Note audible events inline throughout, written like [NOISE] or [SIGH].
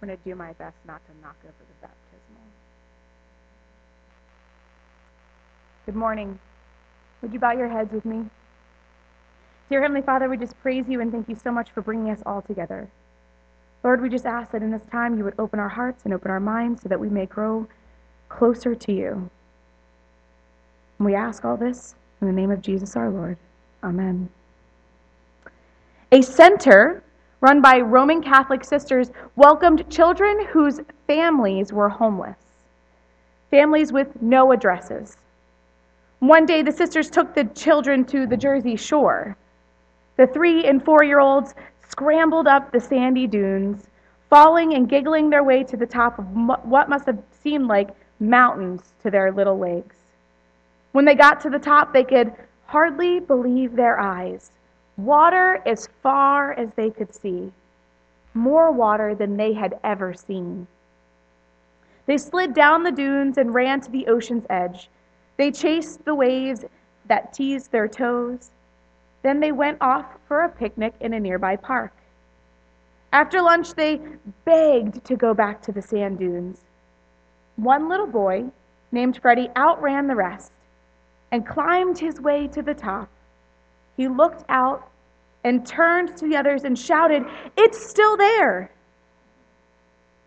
I'm going to do my best not to knock over the baptismal. Good morning. Would you bow your heads with me? Dear Heavenly Father, we just praise you and thank you so much for bringing us all together. Lord, we just ask that in this time you would open our hearts and open our minds so that we may grow closer to you. And we ask all this in the name of Jesus our Lord. Amen. A center run by Roman Catholic sisters welcomed children whose families were homeless, families with no addresses. One day, the sisters took the children to the Jersey shore. The three and four year olds scrambled up the sandy dunes, falling and giggling their way to the top of what must have seemed like mountains to their little legs. When they got to the top, they could hardly believe their eyes. Water as far as they could see, more water than they had ever seen. They slid down the dunes and ran to the ocean's edge. They chased the waves that teased their toes. Then they went off for a picnic in a nearby park. After lunch, they begged to go back to the sand dunes. One little boy, named Freddie, outran the rest and climbed his way to the top. He looked out and turned to the others and shouted, It's still there!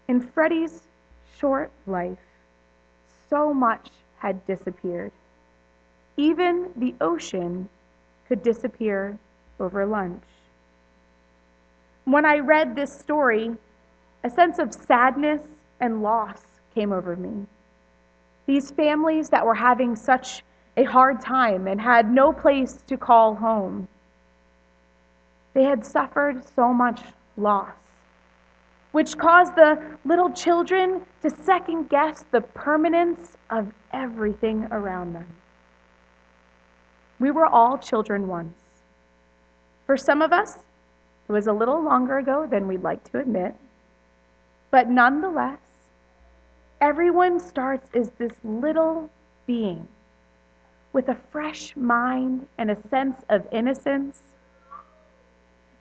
In Freddie's short life, so much had disappeared. Even the ocean could disappear over lunch. When I read this story, a sense of sadness and loss came over me. These families that were having such a hard time and had no place to call home. They had suffered so much loss, which caused the little children to second guess the permanence of everything around them. We were all children once. For some of us, it was a little longer ago than we'd like to admit, but nonetheless, everyone starts as this little being with a fresh mind and a sense of innocence.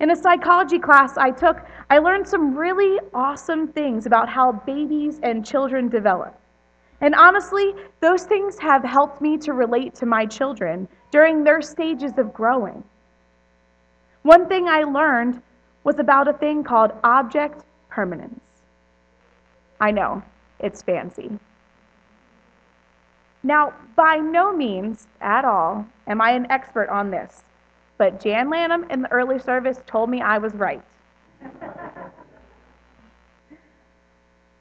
In a psychology class I took, I learned some really awesome things about how babies and children develop. And honestly, those things have helped me to relate to my children during their stages of growing. One thing I learned was about a thing called object permanence. I know, it's fancy. Now, by no means at all am I an expert on this, but Jan Lanham in the early service told me I was right. [LAUGHS]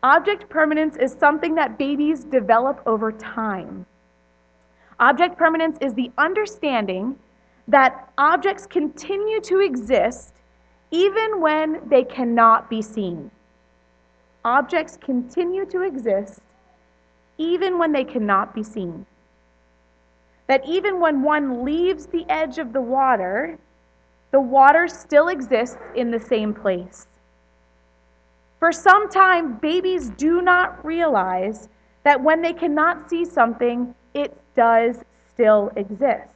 Object permanence is something that babies develop over time. Object permanence is the understanding that objects continue to exist even when they cannot be seen. Objects continue to exist even when they cannot be seen. That even when one leaves the edge of the water, the water still exists in the same place. For some time, babies do not realize that when they cannot see something, it does still exist.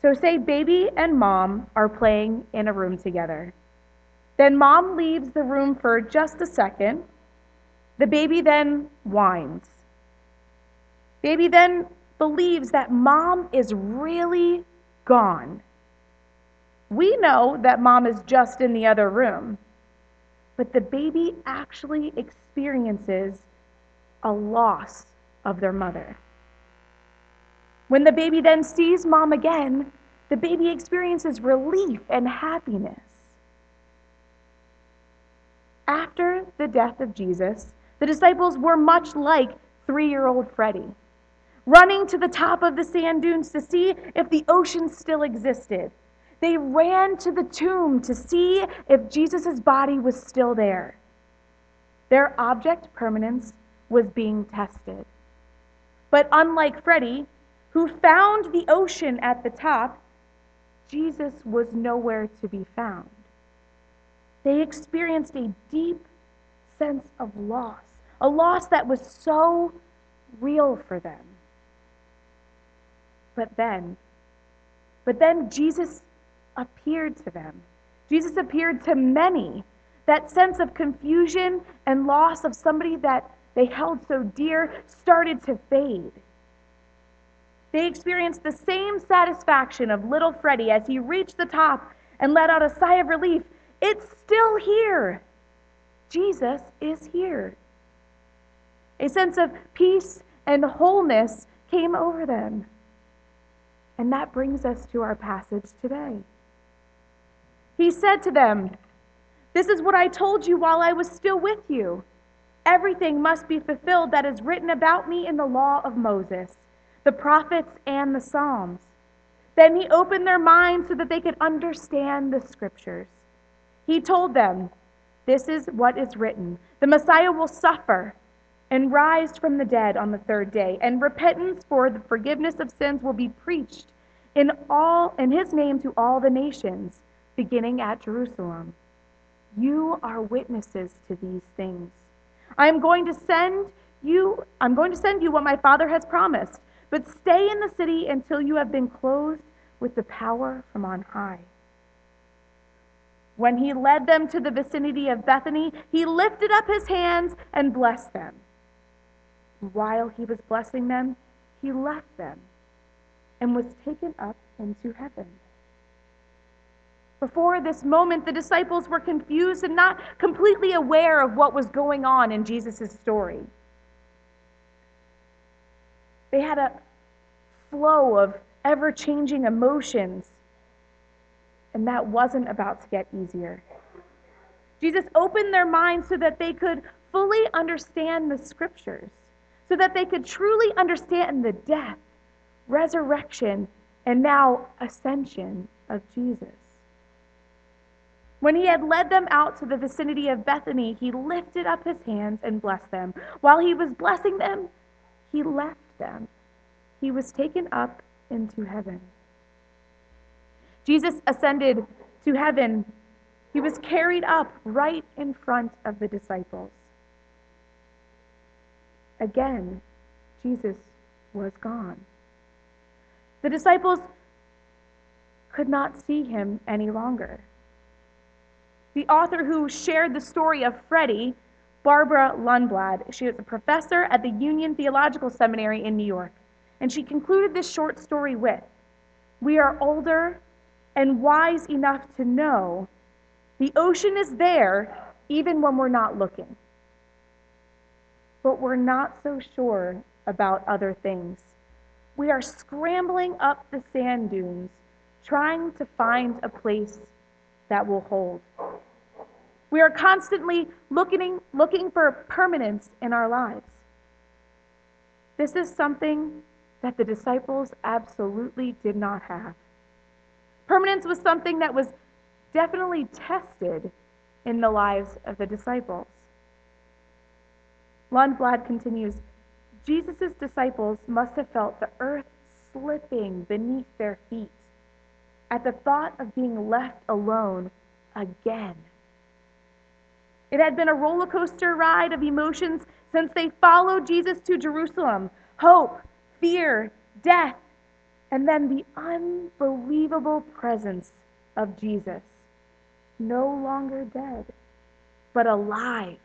So, say baby and mom are playing in a room together. Then mom leaves the room for just a second. The baby then whines. Baby then believes that mom is really gone. We know that mom is just in the other room, but the baby actually experiences a loss of their mother. When the baby then sees mom again, the baby experiences relief and happiness. After the death of Jesus, the disciples were much like three year old Freddie running to the top of the sand dunes to see if the ocean still existed. They ran to the tomb to see if Jesus' body was still there. Their object permanence was being tested. But unlike Freddie, who found the ocean at the top, Jesus was nowhere to be found. They experienced a deep sense of loss, a loss that was so real for them. But then, but then Jesus appeared to them. Jesus appeared to many. that sense of confusion and loss of somebody that they held so dear started to fade. They experienced the same satisfaction of little Freddie as he reached the top and let out a sigh of relief. It's still here. Jesus is here. A sense of peace and wholeness came over them. And that brings us to our passage today. He said to them, This is what I told you while I was still with you. Everything must be fulfilled that is written about me in the law of Moses, the prophets, and the Psalms. Then he opened their minds so that they could understand the scriptures. He told them, This is what is written the Messiah will suffer and rise from the dead on the third day, and repentance for the forgiveness of sins will be preached in all in his name to all the nations, beginning at Jerusalem. You are witnesses to these things. I am going to send you I'm going to send you what my Father has promised, but stay in the city until you have been clothed with the power from on high. When he led them to the vicinity of Bethany, he lifted up his hands and blessed them. While he was blessing them, he left them and was taken up into heaven. Before this moment, the disciples were confused and not completely aware of what was going on in Jesus' story. They had a flow of ever changing emotions, and that wasn't about to get easier. Jesus opened their minds so that they could fully understand the scriptures so that they could truly understand the death, resurrection, and now ascension of Jesus. When he had led them out to the vicinity of Bethany, he lifted up his hands and blessed them. While he was blessing them, he left them. He was taken up into heaven. Jesus ascended to heaven. He was carried up right in front of the disciples. Again, Jesus was gone. The disciples could not see him any longer. The author who shared the story of Freddie, Barbara Lundblad, she was a professor at the Union Theological Seminary in New York, and she concluded this short story with We are older and wise enough to know the ocean is there even when we're not looking but we're not so sure about other things. We are scrambling up the sand dunes, trying to find a place that will hold. We are constantly looking, looking for permanence in our lives. This is something that the disciples absolutely did not have. Permanence was something that was definitely tested in the lives of the disciples. Lundblad continues Jesus' disciples must have felt the earth slipping beneath their feet at the thought of being left alone again. It had been a roller coaster ride of emotions since they followed Jesus to Jerusalem. Hope, fear, death, and then the unbelievable presence of Jesus, no longer dead, but alive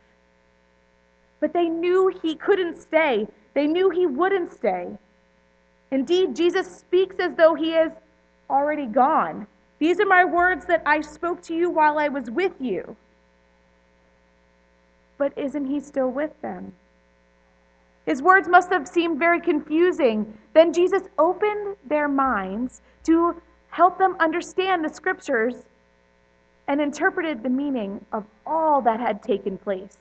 but they knew he couldn't stay. They knew he wouldn't stay. Indeed, Jesus speaks as though he is already gone. These are my words that I spoke to you while I was with you. But isn't he still with them? His words must have seemed very confusing. Then Jesus opened their minds to help them understand the scriptures and interpreted the meaning of all that had taken place.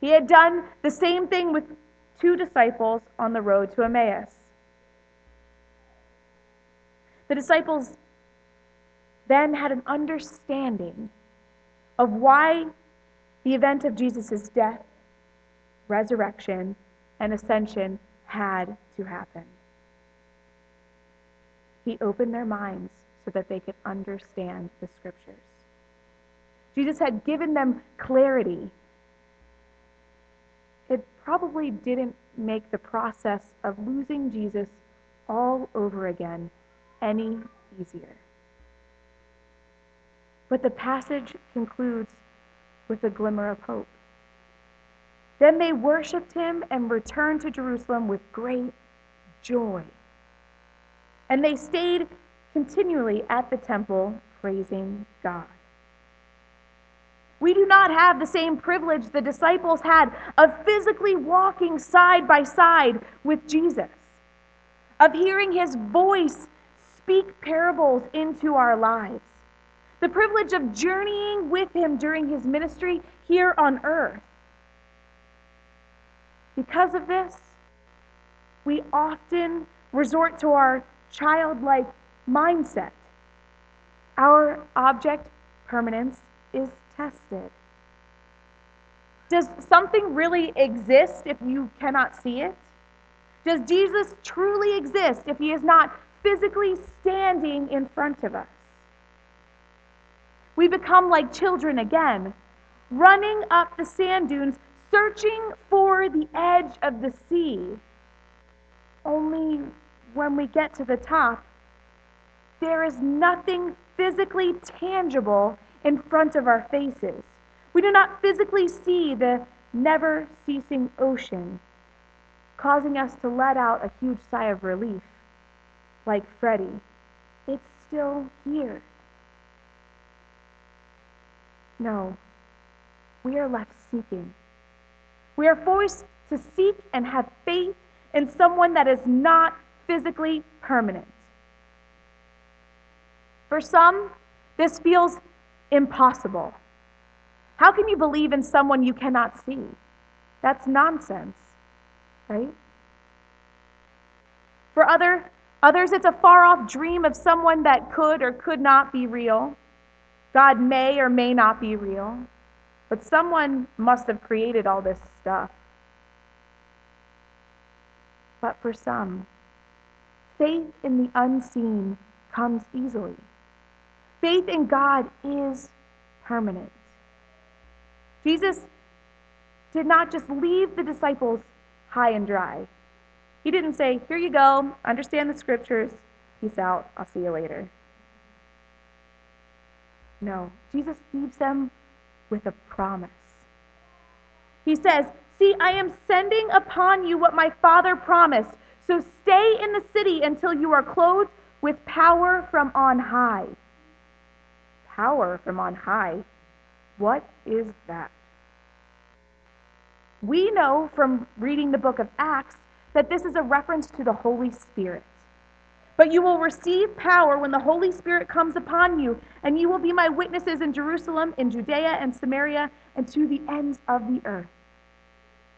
He had done the same thing with two disciples on the road to Emmaus. The disciples then had an understanding of why the event of Jesus' death, resurrection, and ascension had to happen. He opened their minds so that they could understand the scriptures. Jesus had given them clarity it probably didn't make the process of losing Jesus all over again any easier. But the passage concludes with a glimmer of hope. Then they worshiped him and returned to Jerusalem with great joy. And they stayed continually at the temple praising God. We do not have the same privilege the disciples had of physically walking side by side with Jesus, of hearing his voice speak parables into our lives, the privilege of journeying with him during his ministry here on earth. Because of this, we often resort to our childlike mindset. Our object permanence is tested. Does something really exist if you cannot see it? Does Jesus truly exist if he is not physically standing in front of us? We become like children again, running up the sand dunes, searching for the edge of the sea. Only when we get to the top, there is nothing physically tangible in front of our faces. We do not physically see the never ceasing ocean, causing us to let out a huge sigh of relief, like Freddie. It's still here. No, we are left seeking. We are forced to seek and have faith in someone that is not physically permanent. For some, this feels impossible. How can you believe in someone you cannot see? That's nonsense, right? For other, others, it's a far off dream of someone that could or could not be real. God may or may not be real, but someone must have created all this stuff. But for some, faith in the unseen comes easily. Faith in God is permanent. Jesus did not just leave the disciples high and dry. He didn't say, Here you go, understand the scriptures, peace out, I'll see you later. No, Jesus leaves them with a promise. He says, See, I am sending upon you what my Father promised. So stay in the city until you are clothed with power from on high power from on high. What is that? We know from reading the book of Acts that this is a reference to the Holy Spirit. But you will receive power when the Holy Spirit comes upon you, and you will be my witnesses in Jerusalem, in Judea and Samaria, and to the ends of the earth.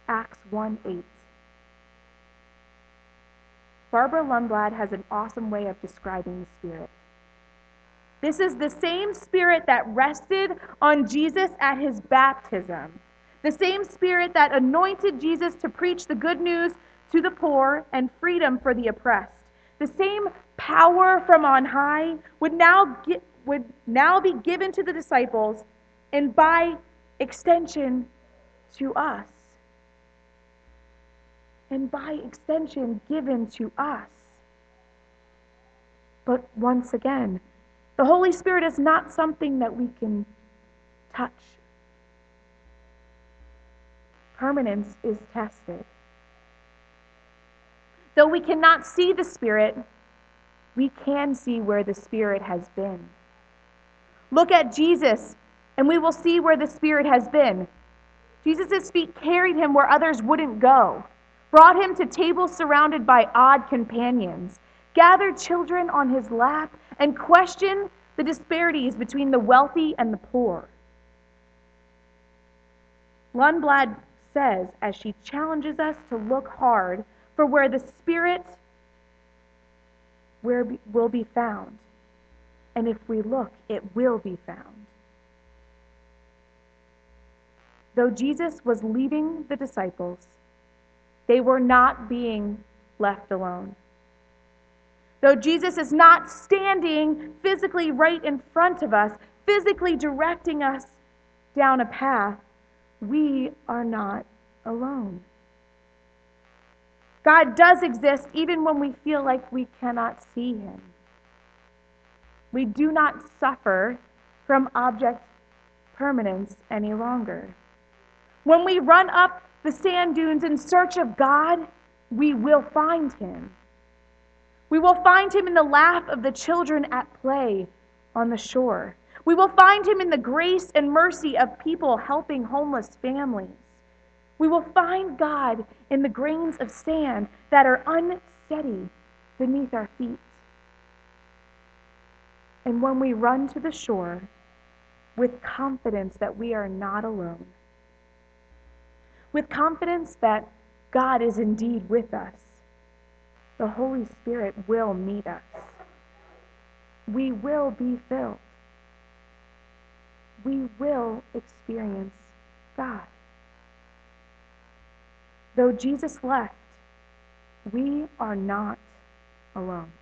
Acts 1 8. Barbara Lundblad has an awesome way of describing the Spirit. This is the same spirit that rested on Jesus at his baptism. The same spirit that anointed Jesus to preach the good news to the poor and freedom for the oppressed. The same power from on high would now, get, would now be given to the disciples and by extension to us. And by extension, given to us. But once again, the Holy Spirit is not something that we can touch. Permanence is tested. Though we cannot see the Spirit, we can see where the Spirit has been. Look at Jesus, and we will see where the Spirit has been. Jesus' feet carried him where others wouldn't go, brought him to tables surrounded by odd companions, gathered children on his lap, and question the disparities between the wealthy and the poor. Lundblad says, as she challenges us to look hard for where the Spirit will be found. And if we look, it will be found. Though Jesus was leaving the disciples, they were not being left alone. Though Jesus is not standing physically right in front of us, physically directing us down a path, we are not alone. God does exist even when we feel like we cannot see him. We do not suffer from object permanence any longer. When we run up the sand dunes in search of God, we will find him. We will find him in the laugh of the children at play on the shore. We will find him in the grace and mercy of people helping homeless families. We will find God in the grains of sand that are unsteady beneath our feet. And when we run to the shore with confidence that we are not alone, with confidence that God is indeed with us, the Holy Spirit will meet us. We will be filled. We will experience God. Though Jesus left, we are not alone.